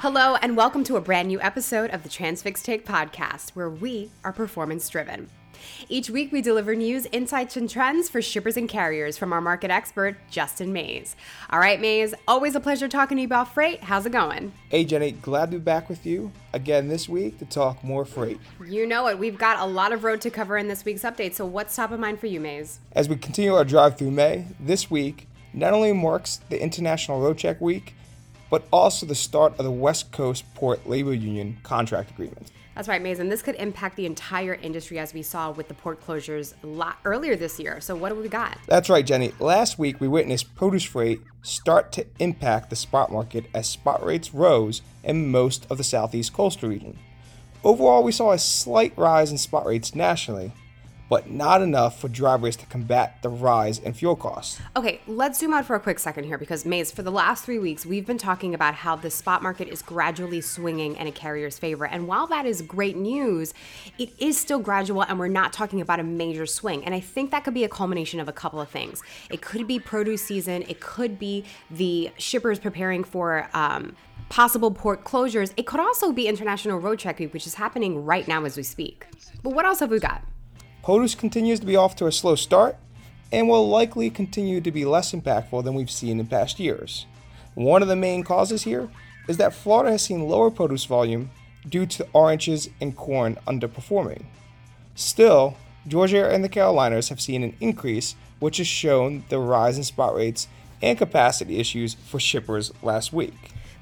Hello, and welcome to a brand new episode of the Transfix Take podcast, where we are performance driven. Each week, we deliver news, insights, and trends for shippers and carriers from our market expert, Justin Mays. All right, Mays, always a pleasure talking to you about freight. How's it going? Hey, Jenny, glad to be back with you again this week to talk more freight. You know it. We've got a lot of road to cover in this week's update. So, what's top of mind for you, Mays? As we continue our drive through May, this week not only marks the International Road Check Week, but also the start of the West Coast Port Labor Union contract agreement. That's right, Mason. This could impact the entire industry as we saw with the port closures a lot earlier this year. So, what do we got? That's right, Jenny. Last week, we witnessed produce freight start to impact the spot market as spot rates rose in most of the southeast coastal region. Overall, we saw a slight rise in spot rates nationally, but not enough for drivers to combat the rise in fuel costs. Okay, let's zoom out for a quick second here because, Mays, for the last three weeks, we've been talking about how the spot market is gradually swinging in a carrier's favor. And while that is great news, it is still gradual and we're not talking about a major swing. And I think that could be a culmination of a couple of things. It could be produce season, it could be the shippers preparing for, um, possible port closures. It could also be International Road Check Week, which is happening right now as we speak. But what else have we got? POTUS continues to be off to a slow start and will likely continue to be less impactful than we've seen in past years. One of the main causes here is that Florida has seen lower produce volume due to oranges and corn underperforming. Still, Georgia and the Carolinas have seen an increase, which has shown the rise in spot rates and capacity issues for shippers last week.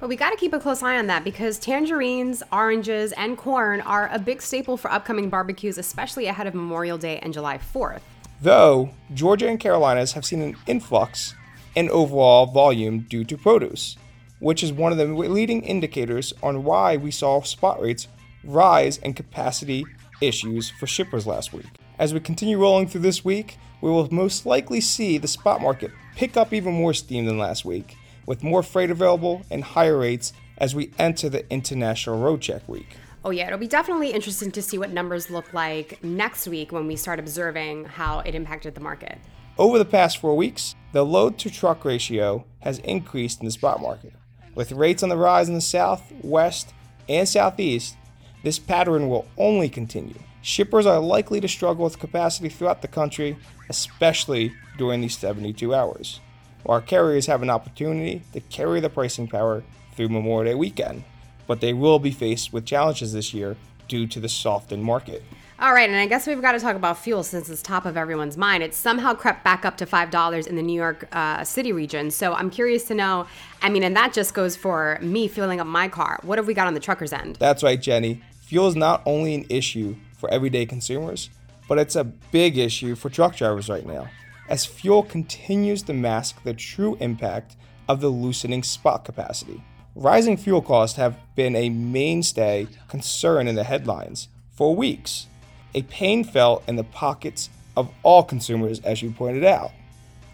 But we got to keep a close eye on that because tangerines, oranges, and corn are a big staple for upcoming barbecues, especially ahead of Memorial Day and July 4th. Though, Georgia and Carolinas have seen an influx in overall volume due to produce, which is one of the leading indicators on why we saw spot rates rise and capacity issues for shippers last week. As we continue rolling through this week, we will most likely see the spot market pick up even more steam than last week with more freight available and higher rates as we enter the International Road Check Week. Oh, yeah, it'll be definitely interesting to see what numbers look like next week when we start observing how it impacted the market. Over the past four weeks, the load to truck ratio has increased in the spot market. With rates on the rise in the south, west, and southeast, this pattern will only continue. Shippers are likely to struggle with capacity throughout the country, especially during these 72 hours our carriers have an opportunity to carry the pricing power through Memorial Day weekend, but they will be faced with challenges this year due to the softened market. All right, and I guess we've got to talk about fuel since it's top of everyone's mind. It somehow crept back up to $5 in the New York uh, City region. So I'm curious to know I mean, and that just goes for me filling up my car. What have we got on the trucker's end? That's right, Jenny. Fuel is not only an issue for everyday consumers, but it's a big issue for truck drivers right now as fuel continues to mask the true impact of the loosening spot capacity. Rising fuel costs have been a mainstay concern in the headlines for weeks, a pain felt in the pockets of all consumers, as you pointed out.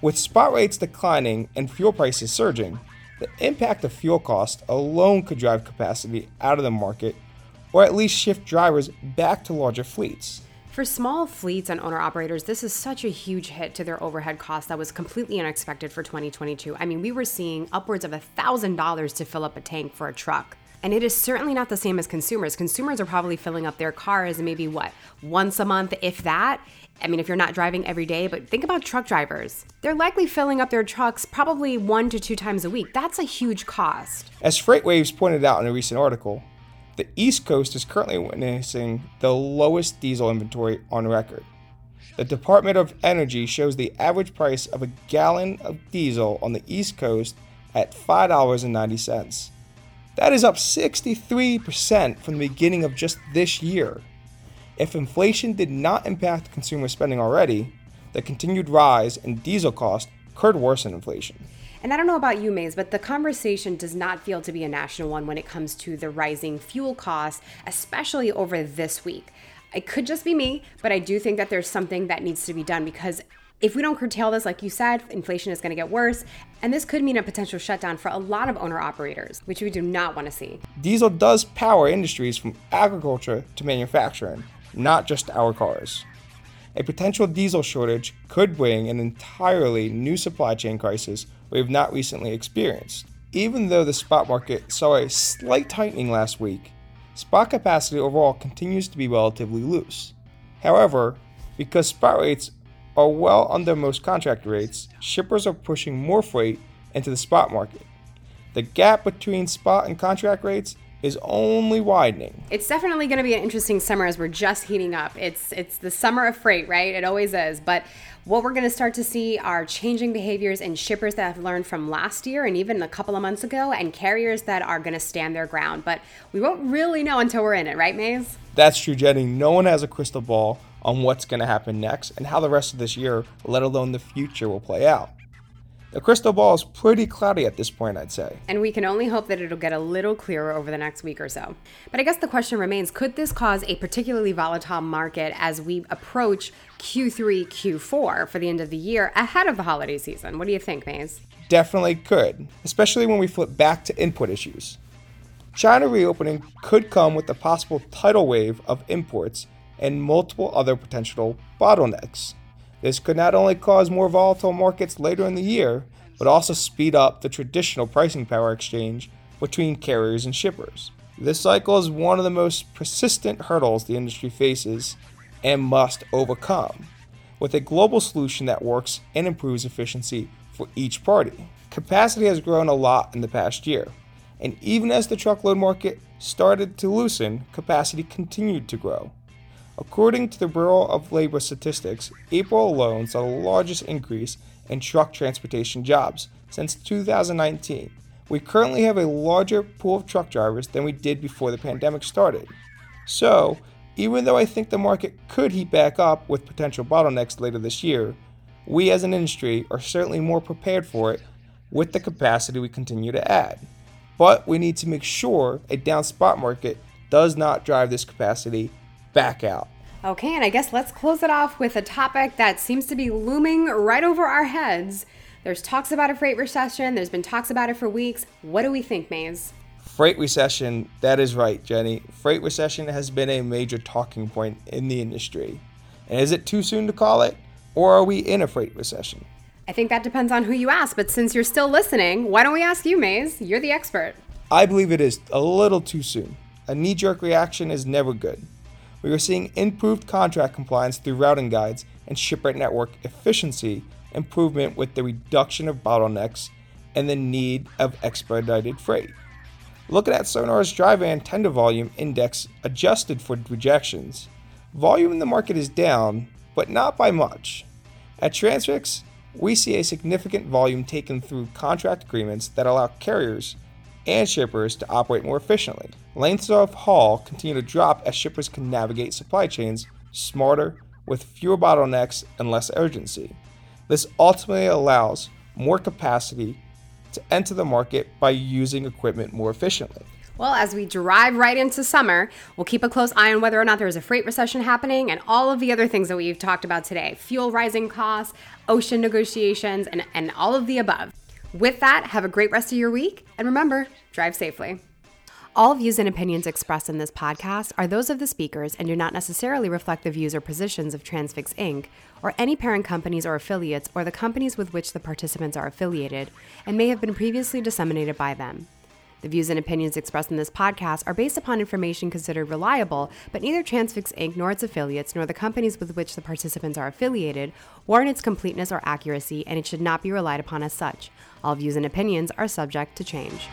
With spot rates declining and fuel prices surging, the impact of fuel costs alone could drive capacity out of the market or at least shift drivers back to larger fleets. For small fleets and owner operators, this is such a huge hit to their overhead cost that was completely unexpected for 2022. I mean, we were seeing upwards of $1,000 to fill up a tank for a truck. And it is certainly not the same as consumers. Consumers are probably filling up their cars maybe what, once a month, if that. I mean, if you're not driving every day, but think about truck drivers. They're likely filling up their trucks probably one to two times a week. That's a huge cost. As FreightWaves pointed out in a recent article, the East Coast is currently witnessing the lowest diesel inventory on record. The Department of Energy shows the average price of a gallon of diesel on the East Coast at $5.90. That is up 63% from the beginning of just this year. If inflation did not impact consumer spending already, the continued rise in diesel cost could worsen inflation. And I don't know about you, Mays, but the conversation does not feel to be a national one when it comes to the rising fuel costs, especially over this week. It could just be me, but I do think that there's something that needs to be done because if we don't curtail this, like you said, inflation is going to get worse, and this could mean a potential shutdown for a lot of owner operators, which we do not want to see. Diesel does power industries from agriculture to manufacturing, not just our cars. A potential diesel shortage could bring an entirely new supply chain crisis we have not recently experienced. even though the spot market saw a slight tightening last week, spot capacity overall continues to be relatively loose. However, because spot rates are well under most contract rates, shippers are pushing more freight into the spot market. The gap between spot and contract rates is only widening. It's definitely going to be an interesting summer as we're just heating up. It's it's the summer of freight, right? It always is. But what we're going to start to see are changing behaviors in shippers that have learned from last year and even a couple of months ago, and carriers that are going to stand their ground. But we won't really know until we're in it, right, Mays? That's true, Jenny. No one has a crystal ball on what's going to happen next and how the rest of this year, let alone the future, will play out. The crystal ball is pretty cloudy at this point, I'd say. And we can only hope that it'll get a little clearer over the next week or so. But I guess the question remains could this cause a particularly volatile market as we approach Q3, Q4 for the end of the year ahead of the holiday season? What do you think, Mays? Definitely could, especially when we flip back to input issues. China reopening could come with a possible tidal wave of imports and multiple other potential bottlenecks. This could not only cause more volatile markets later in the year, but also speed up the traditional pricing power exchange between carriers and shippers. This cycle is one of the most persistent hurdles the industry faces and must overcome, with a global solution that works and improves efficiency for each party. Capacity has grown a lot in the past year, and even as the truckload market started to loosen, capacity continued to grow. According to the Bureau of Labor Statistics, April alone saw the largest increase in truck transportation jobs since 2019. We currently have a larger pool of truck drivers than we did before the pandemic started. So, even though I think the market could heat back up with potential bottlenecks later this year, we as an industry are certainly more prepared for it with the capacity we continue to add. But we need to make sure a down spot market does not drive this capacity back out. Okay, and I guess let's close it off with a topic that seems to be looming right over our heads. There's talks about a freight recession, there's been talks about it for weeks. What do we think, Mays? Freight recession, that is right, Jenny. Freight recession has been a major talking point in the industry. And is it too soon to call it? Or are we in a freight recession? I think that depends on who you ask, but since you're still listening, why don't we ask you, Mays? You're the expert. I believe it is a little too soon. A knee jerk reaction is never good we are seeing improved contract compliance through routing guides and shipper network efficiency improvement with the reduction of bottlenecks and the need of expedited freight. Looking at Sonar's dry van tender volume index adjusted for rejections, volume in the market is down, but not by much. At Transfix, we see a significant volume taken through contract agreements that allow carriers and shippers to operate more efficiently. Lengths of haul continue to drop as shippers can navigate supply chains smarter with fewer bottlenecks and less urgency. This ultimately allows more capacity to enter the market by using equipment more efficiently. Well, as we drive right into summer, we'll keep a close eye on whether or not there is a freight recession happening and all of the other things that we've talked about today fuel rising costs, ocean negotiations, and, and all of the above. With that, have a great rest of your week, and remember, drive safely. All views and opinions expressed in this podcast are those of the speakers and do not necessarily reflect the views or positions of Transfix Inc., or any parent companies or affiliates, or the companies with which the participants are affiliated, and may have been previously disseminated by them. The views and opinions expressed in this podcast are based upon information considered reliable, but neither Transfix Inc. nor its affiliates nor the companies with which the participants are affiliated warrant its completeness or accuracy, and it should not be relied upon as such. All views and opinions are subject to change.